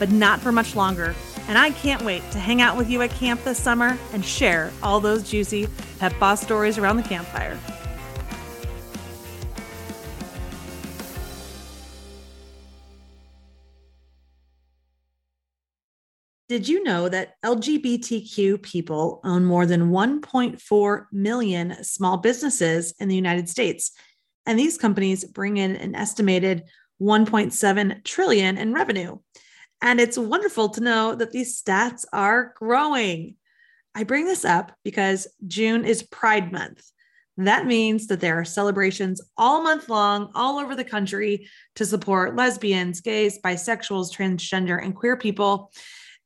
but not for much longer. And I can't wait to hang out with you at camp this summer and share all those juicy Pet Boss stories around the campfire. Did you know that LGBTQ people own more than 1.4 million small businesses in the United States? And these companies bring in an estimated 1.7 trillion in revenue. And it's wonderful to know that these stats are growing. I bring this up because June is Pride Month. That means that there are celebrations all month long, all over the country to support lesbians, gays, bisexuals, transgender, and queer people.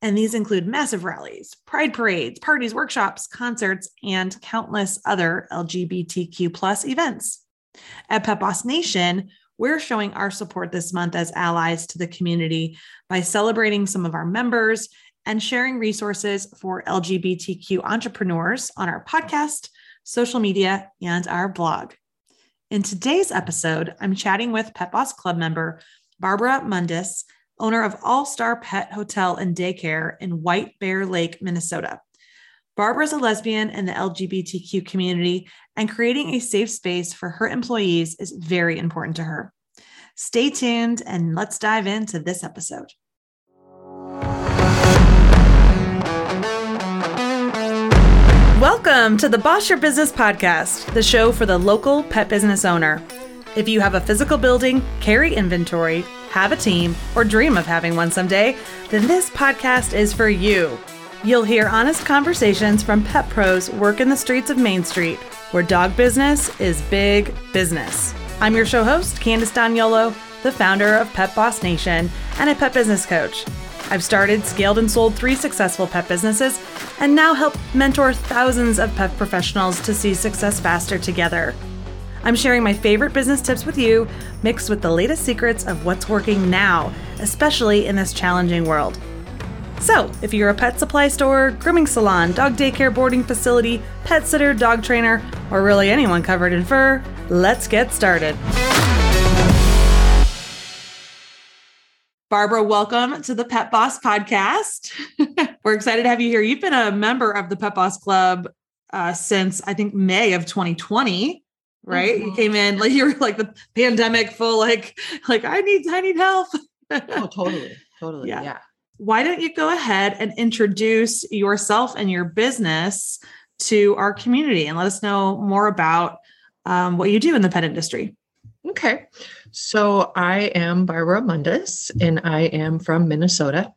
And these include massive rallies, pride parades, parties, workshops, concerts, and countless other LGBTQ plus events. At Pet Boss Nation, we're showing our support this month as allies to the community by celebrating some of our members and sharing resources for LGBTQ entrepreneurs on our podcast, social media, and our blog. In today's episode, I'm chatting with Pet Boss Club member Barbara Mundis owner of All Star Pet Hotel and Daycare in White Bear Lake, Minnesota. Barbara is a lesbian in the LGBTQ community, and creating a safe space for her employees is very important to her. Stay tuned and let's dive into this episode. Welcome to the Boss Your Business podcast, the show for the local pet business owner. If you have a physical building, carry inventory, have a team, or dream of having one someday, then this podcast is for you. You'll hear honest conversations from pet pros working the streets of Main Street, where dog business is big business. I'm your show host, Candace D'Agnolo, the founder of Pet Boss Nation and a pet business coach. I've started, scaled, and sold three successful pet businesses and now help mentor thousands of pet professionals to see success faster together. I'm sharing my favorite business tips with you, mixed with the latest secrets of what's working now, especially in this challenging world. So, if you're a pet supply store, grooming salon, dog daycare boarding facility, pet sitter, dog trainer, or really anyone covered in fur, let's get started. Barbara, welcome to the Pet Boss podcast. We're excited to have you here. You've been a member of the Pet Boss Club uh, since I think May of 2020 right? Mm-hmm. You came in like you were like the pandemic full, like, like I need, I need help. oh, totally. Totally. Yeah. yeah. Why don't you go ahead and introduce yourself and your business to our community and let us know more about um, what you do in the pet industry? Okay. So I am Barbara Mundis and I am from Minnesota.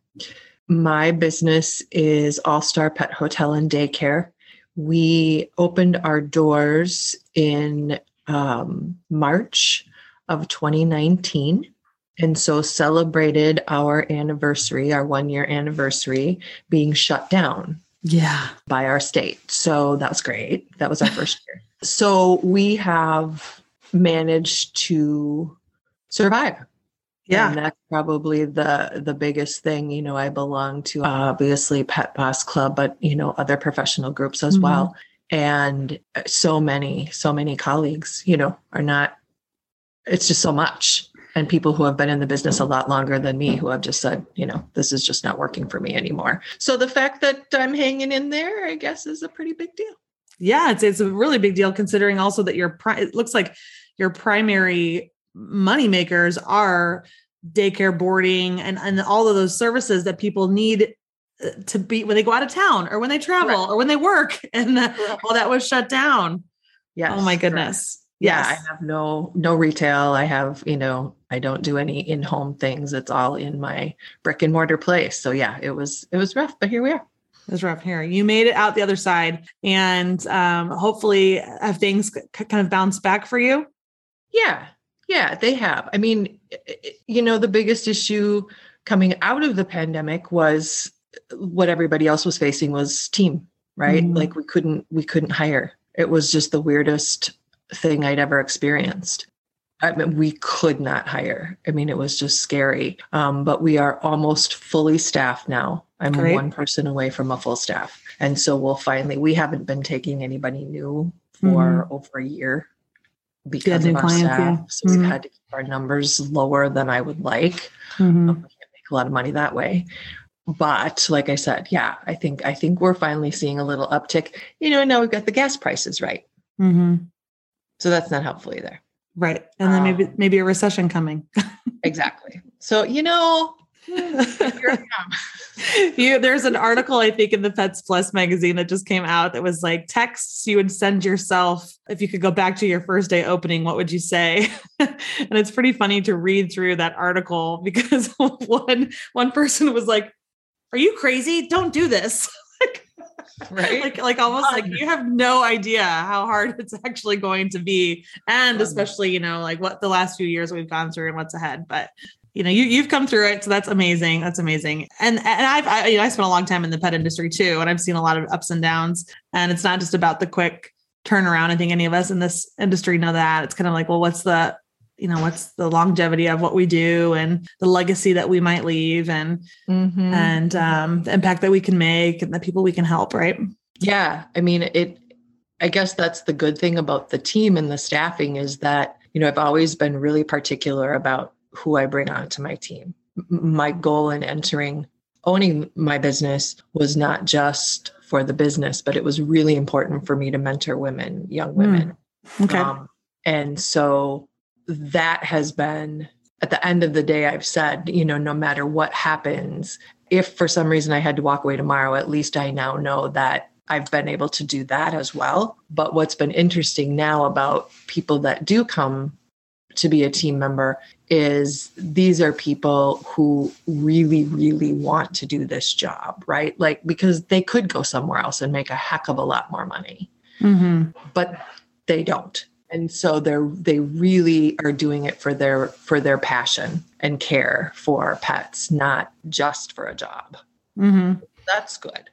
My business is All Star Pet Hotel and Daycare we opened our doors in um, March of 2019 and so celebrated our anniversary, our one year anniversary being shut down. Yeah. By our state. So that was great. That was our first year. So we have managed to survive yeah and that's probably the the biggest thing you know i belong to obviously pet boss club but you know other professional groups as mm-hmm. well and so many so many colleagues you know are not it's just so much and people who have been in the business a lot longer than me who have just said you know this is just not working for me anymore. So the fact that i'm hanging in there i guess is a pretty big deal. Yeah it's, it's a really big deal considering also that your pri- it looks like your primary money makers are daycare boarding and, and all of those services that people need uh, to be when they go out of town or when they travel right. or when they work and the, all that was shut down. Yeah oh my goodness yeah yes. i have no no retail. I have you know i don't do any in-home things. It's all in my brick and mortar place. So yeah it was it was rough but here we are. It was rough here. You made it out the other side and um hopefully have things c- kind of bounced back for you? Yeah yeah they have. I mean you know the biggest issue coming out of the pandemic was what everybody else was facing was team right? Mm-hmm. like we couldn't we couldn't hire. It was just the weirdest thing i'd ever experienced I mean, we could not hire. I mean, it was just scary. Um, but we are almost fully staffed now. I'm Great. one person away from a full staff. And so we'll finally, we haven't been taking anybody new for mm-hmm. over a year because of our clients, staff. Yeah. So mm-hmm. we've had to keep our numbers lower than I would like. Mm-hmm. Um, we can't make a lot of money that way but like I said, yeah, I think I think we're finally seeing a little uptick. You know, and now we've got the gas prices right, mm-hmm. So that's not helpful either. Right, and then um, maybe maybe a recession coming. exactly. So you know, you, there's an article I think in the Pets Plus magazine that just came out that was like texts you would send yourself if you could go back to your first day opening. What would you say? and it's pretty funny to read through that article because one one person was like, are you crazy? Don't do this. right? Like like almost like um, you have no idea how hard it's actually going to be and um, especially you know like what the last few years we've gone through and what's ahead but you know you, you've come through it so that's amazing that's amazing. And and i've I, you know i spent a long time in the pet industry too and i've seen a lot of ups and downs and it's not just about the quick turnaround. I think any of us in this industry know that. It's kind of like well what's the you know what's the longevity of what we do and the legacy that we might leave and mm-hmm. and um, the impact that we can make and the people we can help right yeah i mean it i guess that's the good thing about the team and the staffing is that you know i've always been really particular about who i bring onto my team my goal in entering owning my business was not just for the business but it was really important for me to mentor women young women mm. okay um, and so that has been at the end of the day i've said you know no matter what happens if for some reason i had to walk away tomorrow at least i now know that i've been able to do that as well. But what's been interesting now about people that do come to be a team member is these are people who really really want to do this job right? Like because they could go somewhere else and make a heck of a lot more money. Mm-hmm. but they don't and so they're they really are doing it for their for their passion and care for pets not just for a job mm-hmm. that's good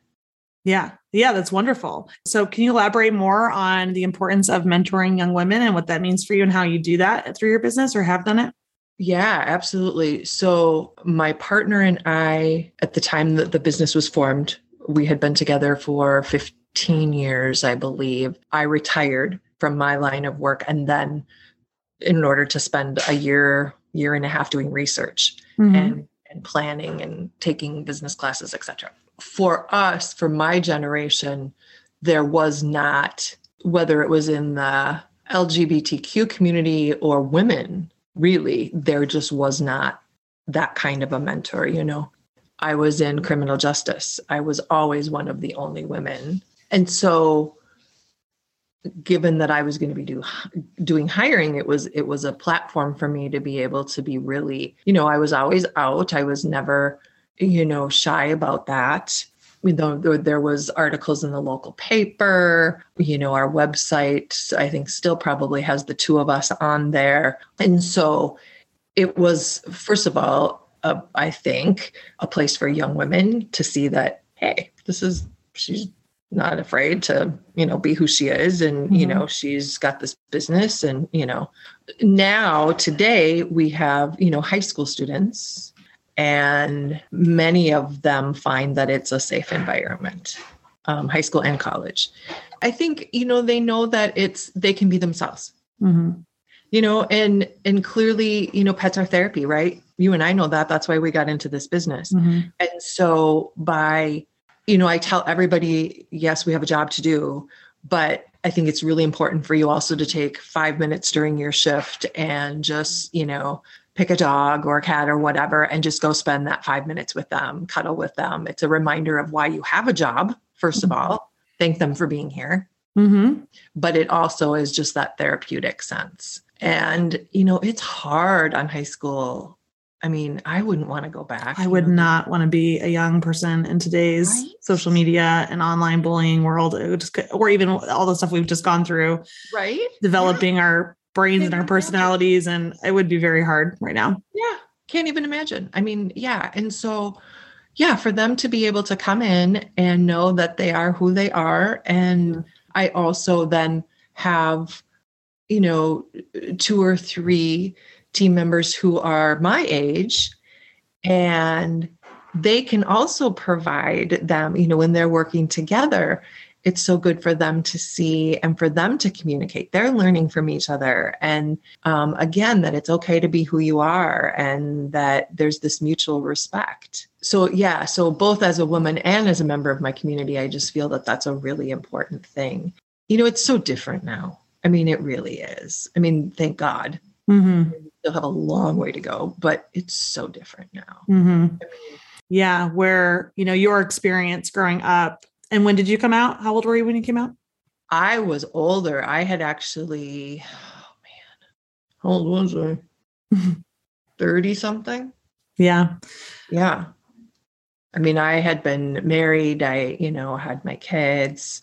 yeah yeah that's wonderful so can you elaborate more on the importance of mentoring young women and what that means for you and how you do that through your business or have done it yeah, absolutely. So, my partner and I, at the time that the business was formed, we had been together for 15 years, I believe. I retired from my line of work and then in order to spend a year year and a half doing research mm-hmm. and and planning and taking business classes etc for us for my generation there was not whether it was in the lgbtq community or women really there just was not that kind of a mentor you know? I was in criminal justice. I was always one of the only women. And so given that I was going to be do, doing hiring, it was it was a platform for me to be able to be really, you know, I was always out. I was never, you know, shy about that. You know, there, was articles in the local paper. You know, our website, I think, still probably has the two of us on there, and so it was first of all, uh, I think, a place for young women to see that hey, this is she's not afraid to you know be who she is and mm-hmm. you know she's got this business and you know now today we have you know high school students and many of them find that it's a safe environment um, high school and college I think, you know, they know that it's, they can be themselves. Mm-hmm. You know, and and clearly, you know, pets are therapy, right? You and I know that. That's why we got into this business. Mm-hmm. And so by, you know, I tell everybody, yes, we have a job to do, but I think it's really important for you also to take five minutes during your shift and just, you know, pick a dog or a cat or whatever and just go spend that five minutes with them, cuddle with them. It's a reminder of why you have a job, 1st of Mhm. all. Thank them for being here. Mm-hmm. But it also is just that therapeutic sense. And, you know, it's hard on high school. I mean, I wouldn't want to go back. I would know, not want to be a young person in today's Right? social media and online bullying world, It would just, or even all the stuff we've just gone through, Right? developing our brains and our Can't imagine. personalities. And it would be very hard right now. Yeah, can't even imagine. I mean, yeah. And so, yeah, for them to be able to come in and know that they are who they are. And I also then have, you know, two or three team members who are my age and they can also provide them, you know, when they're working together. It's so good for them to see and for them to communicate. They're learning from each other. And um, again that it's okay to be who you are and that there's this mutual respect so yeah so both as a woman and as a member of my community i just feel that that's a really important thing you know it's so different now i mean it really is i mean thank god Mm-hmm. Still have a long way to go but it's so different now Mm-hmm. I mean, Yeah. Where, you know, your experience growing up. And when did you come out? How old were you when you came out? i was older i had actually oh man how old was i 30 something Yeah. Yeah. I mean, I had been married, I, you know, had my kids.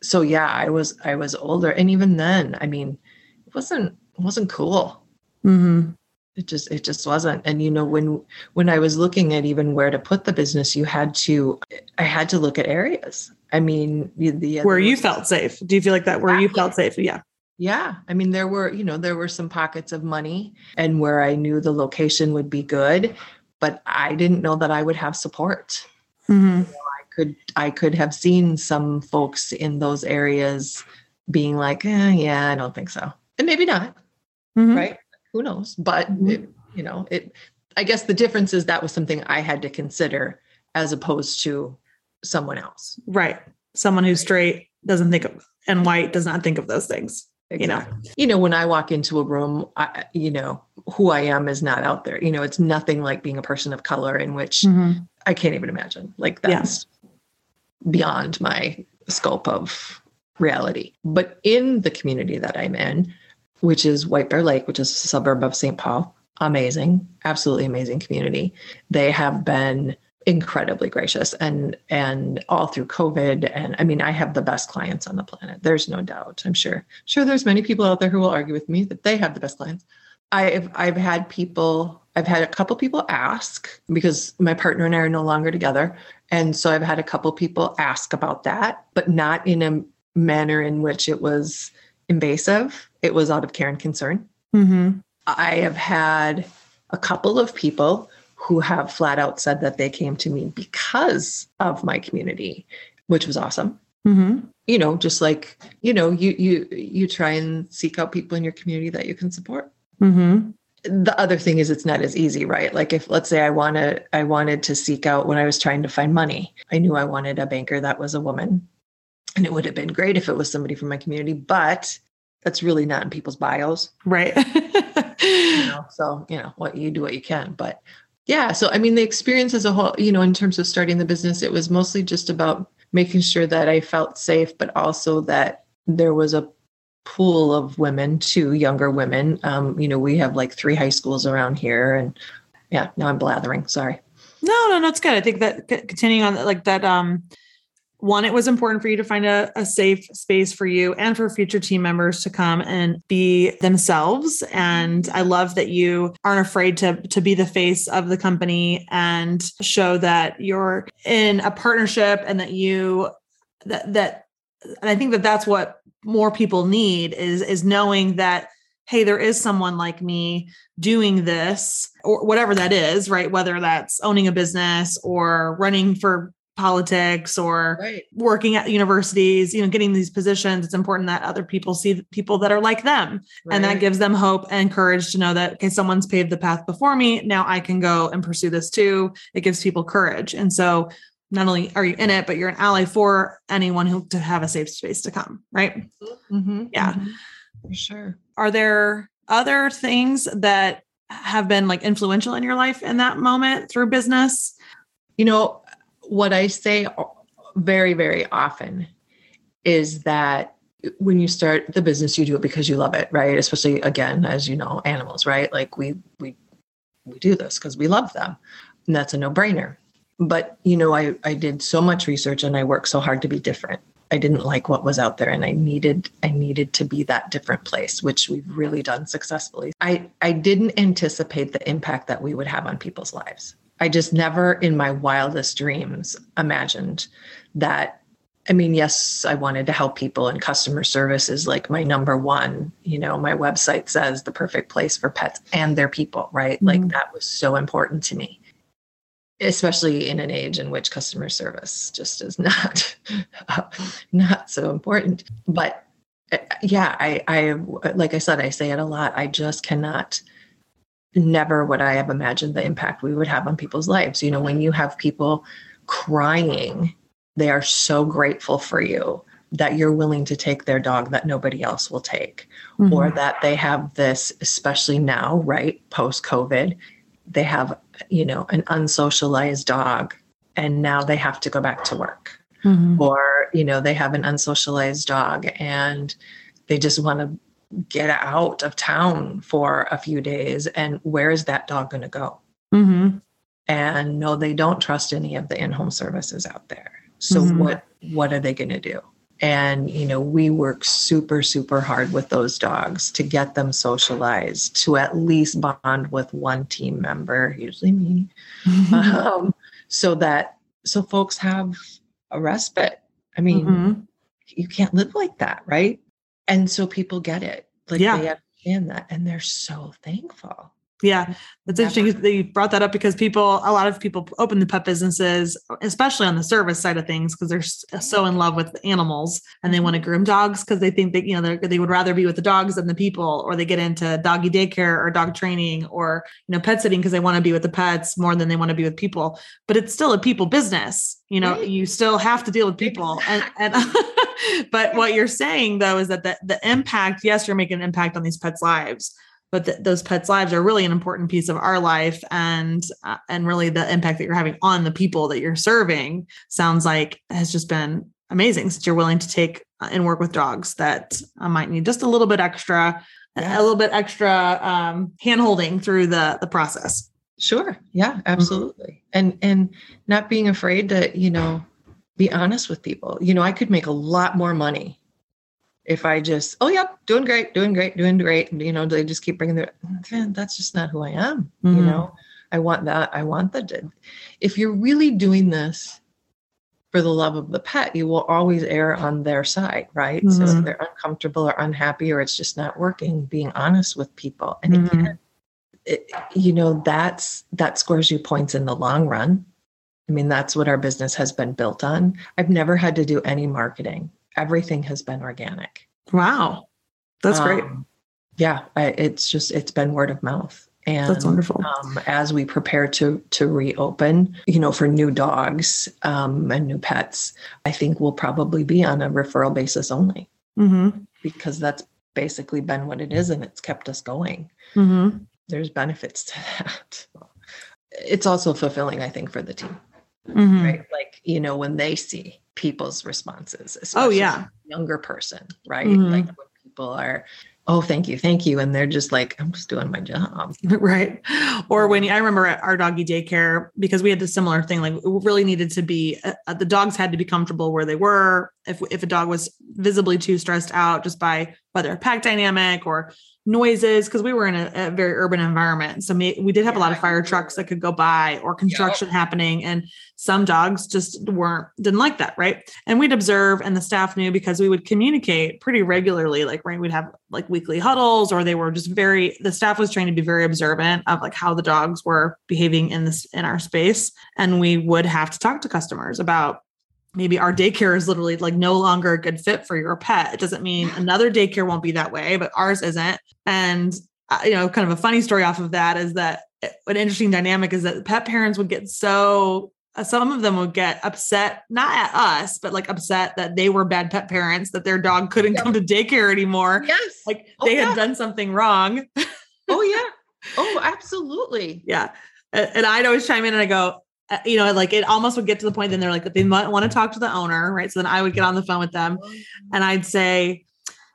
So yeah, I was I was older and even then, I mean, it wasn't it wasn't cool. Mm-hmm. It just it just wasn't. And you know, when when I was looking at even where to put the business, you had to I had to look at areas. I mean, the, the Where you felt safe. Do you feel like that where you felt safe? Yeah. Yeah. I mean, there were, you know, there were some pockets of money and where I knew the location would be good, but I didn't know that I would have support. Mm-hmm. I could I could have seen some folks in those areas being like, eh, yeah, I don't think so. And maybe not, Mm-hmm. right? Who knows? But Mhm. it, you know, it I guess the difference is that was something I had to consider as opposed to someone else. Right. Someone who's straight doesn't think of and white does not think of those things. You know. you know when i walk into a room I, you know who i am is not out there you know it's nothing like being a person of color in which Mm-hmm. i can't even imagine like Yeah. that's beyond my scope of reality but in the community that i'm in which is white bear lake which is a suburb of st paul. Amazing. Absolutely amazing community. They have been incredibly gracious and and all through covid. And i mean i have the best clients on the planet. There's no doubt. I'm sure sure there's many people out there who will argue with me that they have the best clients. I've i've had people i've had a couple people ask because my partner and i are no longer together. And so i've had a couple people ask about that but not in a manner in which it was invasive it was out of care and concern Mm-hmm. I have had a couple of people who have flat out said that they came to me because of my community, which was awesome. Mm-hmm. You know, just like, you know, you you you try and seek out people in your community that you can support. Mm-hmm. The other thing is it's not as easy, right? Like if let's say I wanted I wanted to seek out when I was trying to find money, I knew I wanted a banker that was a woman. And it would have been great if it was somebody from my community, but that's really not in people's bios. Right. you know so you know what you do what you can but yeah so i mean the experience as a whole you know in terms of starting the business it was mostly just about making sure that i felt safe but also that there was a pool of women two younger women um, you know we have like three high schools around here and yeah now i'm blathering sorry No, no, no, it's good. I think that continuing on like that, um, one, it was important for you to find a, a safe space for you and for future team members to come and be themselves. And I love that you aren't afraid to to be the face of the company and show that you're in a partnership and that you that that and I think that that's what more people need is is knowing that hey there is someone like me doing this or whatever that is right whether that's owning a business or running for politics or Right. working at universities, you know, getting these positions, it's important that other people see people that are like them. And that gives them hope and courage to know that, okay, someone's paved the path before me. Now I can go and pursue this too. It gives people courage. And so not only are you in it, but you're an ally for anyone who to have a safe space to come, right? Mhm, Yeah. mhm. For sure. Are there other things that have been like influential in your life in that moment through business? You know, what I say very, very often is that when you start the business, you do it because you love it, right? Especially again, as you know, animals, right? Like we we we do this because we love them. And that's a no-brainer. But you know, I I did so much research and I worked so hard to be different. I didn't like what was out there and I needed I needed to be that different place, which we've really done successfully. I I didn't anticipate the impact that we would have on people's lives. I just never in my wildest dreams imagined that I mean, yes, I wanted to help people and customer service is like my number one. You know, my website says the perfect place for pets and their people, right? Like Mhm. that was so important to me especially in an age in which customer service just is not not so important but uh, yeah i i like i said i say it a lot i just cannot never would i have imagined the impact we would have on people's lives you know when you have people crying they are so grateful for you that you're willing to take their dog that nobody else will take or Mhm. that they have this especially now right post covid they have you know an unsocialized dog and now they have to go back to work Mhm. or you know they have an unsocialized dog and they just want to get out of town for a few days and where is that dog going to go? Mhm. and no they don't trust any of the in-home services out there. So Mhm. what what are they going to do? And you know we work super super hard with those dogs to get them socialized to at least bond with one team member usually me um, so that so folks have a respite. I mean Mhm. you can't live like that right? And so people get it like Yeah. they understand that and they're so thankful Yeah, mm, that's interesting that you brought that up because people, a lot of people open the pet businesses, especially on the service side of things, because they're mm-hmm. so in love with animals and they mm-hmm. want to groom dogs because they think that you know they're- would rather be with the dogs than the people, or they get into doggy daycare or dog training or you know pet sitting because they want to be with the pets more than they want to be with people. But it's still a people business. You know, Right. you still have to deal with people, and, and but what you're saying though is that the the impact, yes, you're making an impact on these pets' lives but th- those pets lives are really an important piece of our life and uh, and really the impact that you're having on the people that you're serving sounds like has just been amazing since you're willing to take uh, and work with dogs that uh, might need just a little bit extra Yeah. a little bit extra um, hand holding through the the process Sure. Yeah, absolutely. And and not being afraid to, you know, be honest with people. You know, I could make a lot more money if I just, oh yep, doing great, doing great, doing great. And, you know, they just keep bringing their that's just not who I am. You Mhm. know, I want that. I want the if you're really doing this for the love of the pet, you will always err on their side, right? So if Mhm. they're uncomfortable or unhappy or it's just not working, being honest with people. And Mhm. again, it, you know that's that scores you points in the long run i mean that's what our business has been built on i've never had to do any marketing everything has been organic wow that's great. Um, yeah I, it's just it's been word of mouth. And that's wonderful. um, as we prepare to to reopen you know for new dogs um, and new pets i think we'll probably be on a referral basis only. Hmm because that's basically been what it is and it's kept us going. Hmm there's benefits to that. It's also fulfilling, I think, for the team, hmm right? Like, you know, when they see people's responses, oh yeah. a younger person, right? Mhm. Like people are, oh, thank you, thank you. And they're just like, I'm just doing my job. right or when i remember at our doggy daycare because we had the similar thing like we really needed to be uh, the dogs had to be comfortable where they were if if a dog was visibly too stressed out just by whether a pack dynamic or noises because we were in a, a, very urban environment. So we, we did have yeah, a lot of fire trucks that could go by or construction yep. happening. And some dogs just weren't, didn't like that. Right. And we'd observe and the staff knew because we would communicate pretty regularly. Like, right. We'd have like weekly huddles or they were just very, the staff was trained to be very observant of like how the dogs were behaving in this, in our space. And we would have to talk to customers about maybe our daycare is literally like no longer a good fit for your pet. It doesn't mean another daycare won't be that way, but ours isn't. And uh, you know, kind of a funny story off of that is that eh, an interesting dynamic is that pet parents would get so uh, some of them would get upset not at us but like upset that they were bad pet parents that their dog couldn't come to daycare anymore. Yes. Like oh, they yeah. had done something wrong. Oh yeah. Oh absolutely. Yeah. And i'd always chime in and i go Uh, you know, like it almost would get to the point then they're like, they might want to talk to the owner, right? So then I would get on the phone with them and I'd say,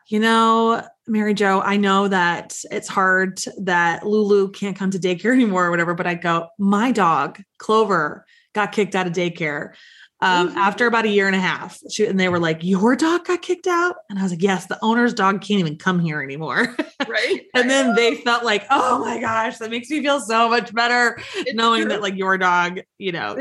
you know, Mary Jo, I know that it's hard that Lulu can't come to daycare anymore or whatever, but I go, my dog, Clover, got kicked out of daycare um, mm-hmm. after about a year and a half. She, and they were like, Your dog got kicked out? And I was like, Yes, the owner's dog can't even come here anymore. Right. and then they felt like, Oh my gosh, that makes me feel so much better it's knowing true. that like your dog, you know,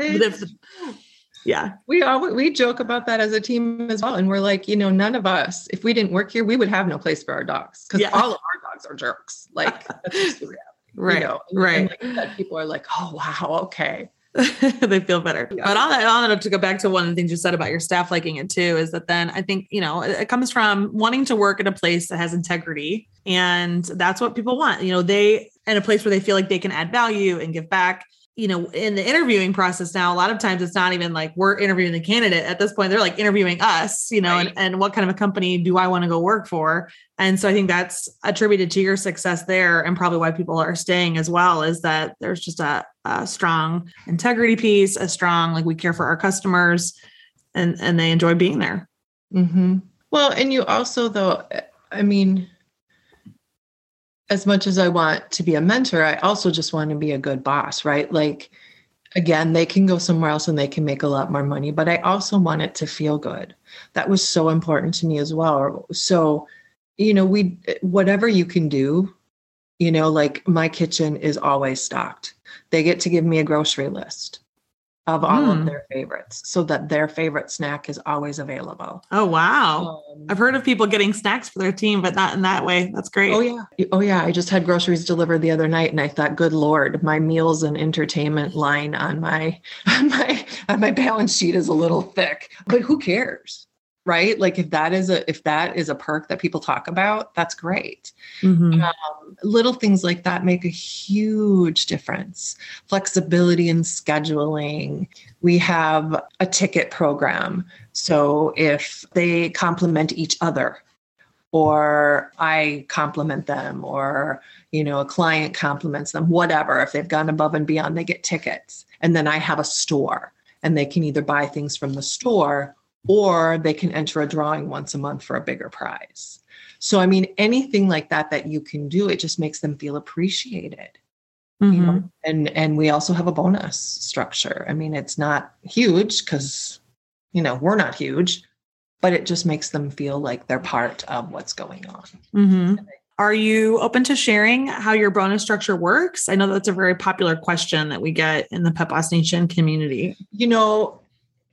yeah. We all we joke about that as a team as well. And we're like, you know, none of us, if we didn't work here, we would have no place for our dogs because yeah. all of our dogs are jerks. Like that's just the reality. Right. You know? right. And like that people are like, oh wow, okay they feel better. Yeah. But on that, on that, to go back to one of the things you said about your staff liking it too, is that then I think, you know, it, it comes from wanting to work at a place that has integrity. And that's what people want. You know, they, in a place where they feel like they can add value and give back you know, in the interviewing process now, a lot of times it's not even like we're interviewing the candidate at this point. They're like interviewing us, you know, right. and, and what kind of a company do I want to go work for? And so I think that's attributed to your success there and probably why people are staying as well is that there's just a, a strong integrity piece, a strong, like we care for our customers and, and they enjoy being there. Mm-hmm. Well, and you also, though, I mean, as much as I want to be a mentor, I also just want to be a good boss, right? Like, again, they can go somewhere else and they can make a lot more money, but I also want it to feel good. That was so important to me as well. So, you know, we, whatever you can do, you know, like my kitchen is always stocked. They get to give me a grocery list of all mm. of hmm. their favorites so that their favorite snack is always available. Oh wow. Um, I've heard of people getting snacks for their team but not in that way. That's great. Oh yeah. Oh yeah, I just had groceries delivered the other night and I thought good lord, my meals and entertainment line on my on my on my balance sheet is a little thick. But who cares? Right? Like if that is a if that is a perk that people talk about that's great. Mm-hmm. um, little things like that make a huge difference. Flexibility in scheduling. We have a ticket program. So if they complement each other or i compliment them or you know a client compliments them whatever if they've gone above and beyond they get tickets. And then i have a store and they can either buy things from the store or they can enter a drawing once a month for a bigger prize. So, I mean, anything like that that you can do, it just makes them feel appreciated. Mm-hmm. You know? And and we also have a bonus structure. I mean, it's not huge because you know we're not huge, but it just makes them feel like they're part of what's going on. Mm-hmm. Are you open to sharing how your bonus structure works? I know that's a very popular question that we get in the Boss Nation community. You know,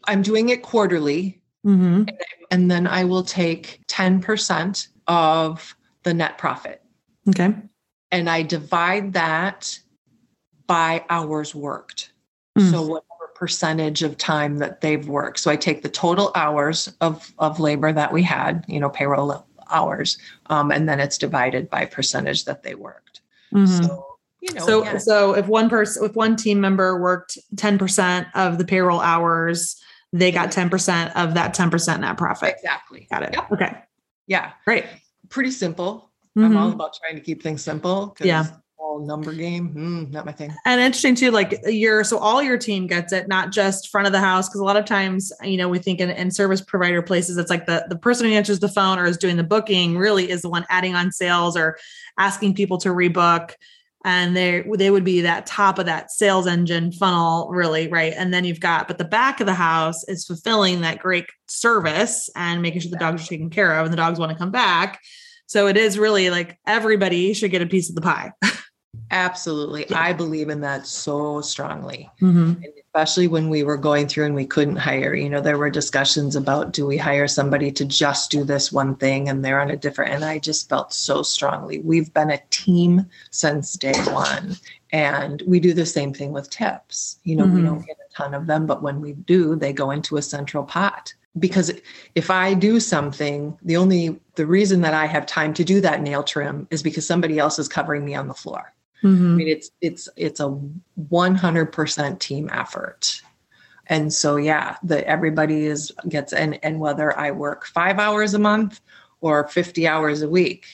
I'm doing it quarterly. Mm-hmm. And then I will take 10% of the net profit. Okay. And I divide that by hours worked. Mm. So whatever percentage of time that they've worked. So I take the total hours of, of labor that we had, you know, payroll hours, um, and then it's divided by percentage that they worked. Mm-hmm. So you know, so again, so if one person if one team member worked 10% of the payroll hours they got 10% of that 10% net profit. Exactly. Got it. Yep. Okay. Yeah. Great. Pretty simple. Mm-hmm. I'm all about trying to keep things simple. Yeah. All number game, mm, not my thing. And interesting too, like your so all your team gets it, not just front of the house. Because a lot of times, you know, we think in, in service provider places, it's like the the person who answers the phone or is doing the booking really is the one adding on sales or asking people to rebook and they they would be that top of that sales engine funnel really right? And then you've got but the back of the house is fulfilling that great service and making sure the dogs are taken care of and the dogs want to come back. So it is really like everybody should get a piece of the pie. Absolutely. Yeah. I believe in that so strongly. Mm-hmm. And especially when we were going through and we couldn't hire, you know, there were discussions about do we hire somebody to just do this one thing and they're on a different and I just felt so strongly. We've been a team since day one. And we do the same thing with tips. You know, we Mhm. don't get a ton of them, but when we do, they go into a central pot. Because if I do something, the only the reason that I have time to do that nail trim is because somebody else is covering me on the floor. I Mm-hmm. mean, it's it's it's a 100% team effort. And so yeah, the everybody is gets and and whether I work 5 hours a month or 50 hours a week,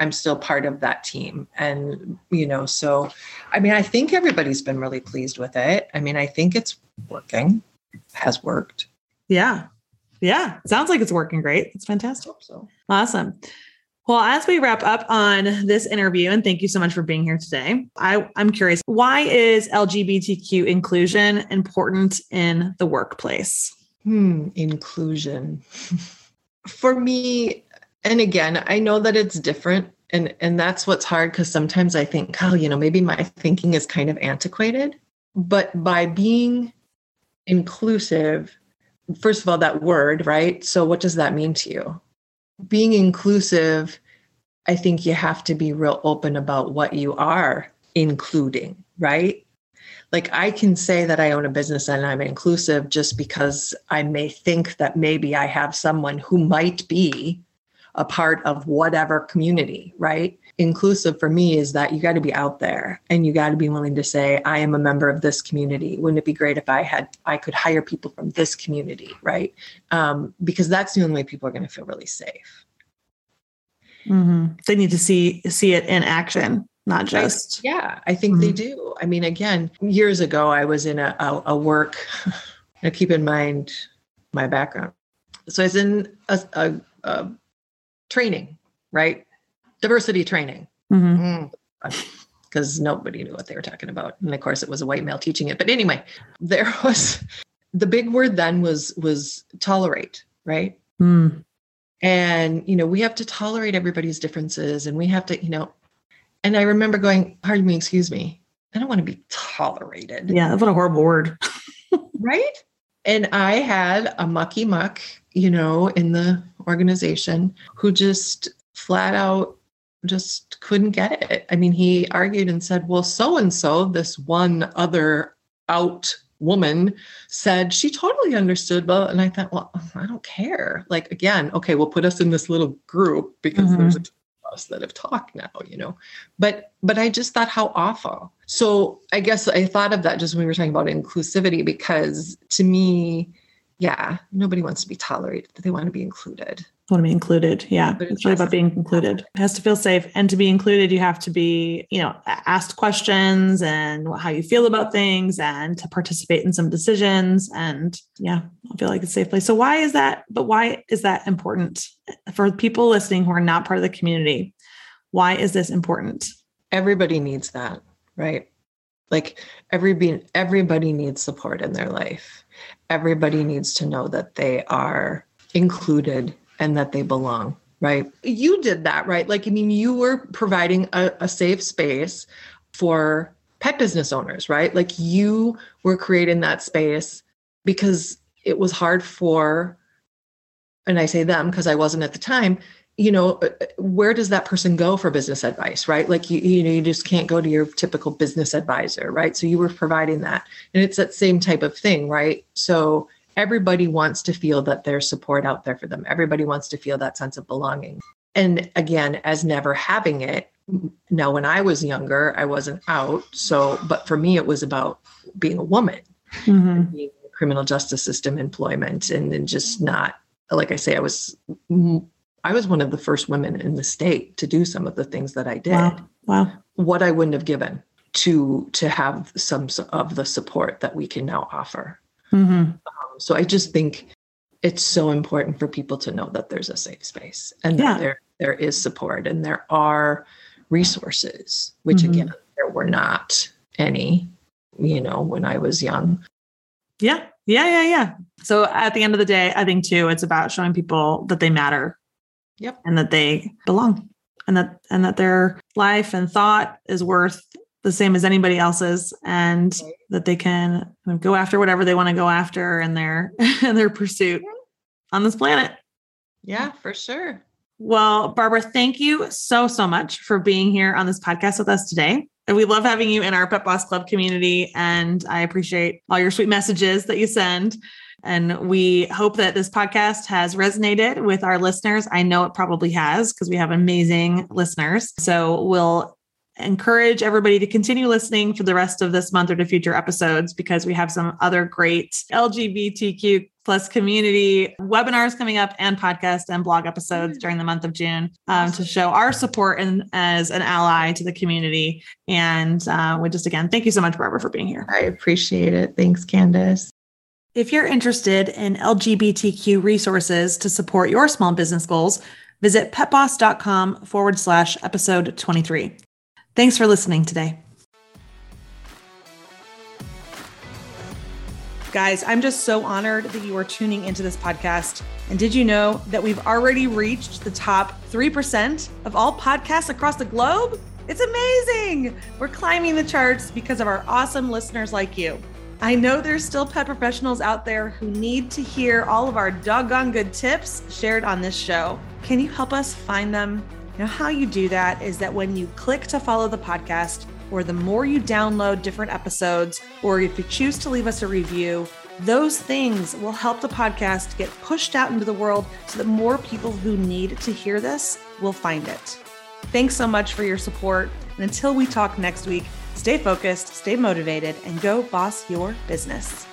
I'm still part of that team. And you know, so I mean, I think everybody's been really pleased with it. I mean, I think it's working. Has worked. Yeah. Yeah. Sounds like it's working great. It's fantastic. So. Awesome. Well, as we wrap up on this interview, and thank you so much for being here today, I, I'm curious why is LGBTQ inclusion important in the workplace? Hmm, inclusion. For me, and again, I know that it's different and and that's what's hard because sometimes I think, oh, you know, maybe my thinking is kind of antiquated. But by being inclusive, first of all, that word, right? So what does that mean to you? Being inclusive, I think you have to be real open about what you are including, right? like I can say that I own a business and I'm inclusive just because I may think that maybe I have someone who might be a part of whatever community, right? Inclusive for me is that you got to be out there and you got to be willing to say I am a member of this community. Wouldn't it be great if I had I could hire people from this community, right? Um, because that's the only way people are going to feel really safe. Mm-hmm. They need to see see it in action, not just. Yeah, I think they Mhm. do. I mean, again, years ago, I was in a, a, a work. Now, keep in mind my background. So I was in a, a training, right? Diversity training, Mhm. because nobody knew what they were talking about, and of course, it was a white male teaching it. But anyway, there was the big word then was was tolerate, right? Mm. and you know we have to tolerate everybody's differences and we have to you know and i remember going pardon me excuse me i don't want to be tolerated Yeah, what a horrible word. right and i had a mucky muck you know in the organization who just flat out just couldn't get it. I mean he argued and said well so and so this one other out woman said she totally understood but and i thought well i don't care. Like again okay we'll put us in this little group because Mhm. there's a us that have talked now you know? But but i just thought how awful. So i guess i thought of that just when we were talking about inclusivity because to me yeah nobody wants to be tolerated. They want to be included want to be included. Yeah. It's really about being included. It has to feel safe. And to be included, you have to be, you know, asked questions and how you feel about things and to participate in some decisions. And yeah, I feel like it's a safe place. So why is that? But why is that important eh, for people listening who are not part of the community? Why is this important? everybody needs that right like every everybody needs support in their life everybody needs to know that they are included and that they belong right? You did that right? Like i mean you were providing a, a safe space for pet business owners right? Like you were creating that space because it was hard for and i say them because i wasn't at the time you know uh, where does that person go for business advice right? Like you you know you just can't go to your typical business advisor right? So you were providing that. And it's that same type of thing right? So everybody wants to feel that there's support out there for them everybody wants to feel that sense of belonging and again as never having it now when i was younger i wasn't out so but for me it was about being a woman Mhm. being in the criminal justice system employment and then just not like i say i was i was one of the first women in the state to do some of the things that i did Wow. Wow. what i wouldn't have given to to have some of the support that we can now offer Mhm. So i just think it's so important for people to know that there's a safe space and Yeah. that there there is support and there are resources which Mhm. again there were not any you know when i was young Yeah. Yeah. Yeah. Yeah. So at the end of the day, I think too, it's about showing people that they matter Yep. and that they belong. and that and that their life and thought is worth the same as anybody else's and right. that they can go after whatever they want to go after in their in their pursuit on this planet. Yeah, for sure. Well, Barbara, thank you so so much for being here on this podcast with us today. And we love having you in our Pet Boss Club community and I appreciate all your sweet messages that you send. And we hope that this podcast has resonated with our listeners. I know it probably has because we have amazing listeners. So we'll encourage everybody to continue listening for the rest of this month or to future episodes because we have some other great LGBTQ plus community webinars coming up and podcast and blog episodes during the month of June um, to show our support and as an ally to the community. And uh, we just again, thank you so much, Barbara, for being here. I appreciate it. Thanks, Candace. If you're interested in LGBTQ resources to support your small business goals, visit petboss.com forward slash episode 23. Thanks for listening today. Guys, I'm just so honored that you are tuning into this podcast. And did you know that we've already reached the top 3% of all podcasts across the globe? It's amazing. We're climbing the charts because of our awesome listeners like you. I know there's still pet professionals out there who need to hear all of our doggone good tips shared on this show. Can you help us find them? Now, how you do that is that when you click to follow the podcast, or the more you download different episodes, or if you choose to leave us a review, those things will help the podcast get pushed out into the world so that more people who need to hear this will find it. Thanks so much for your support. And until we talk next week, Stay focused, stay motivated, and go boss your business.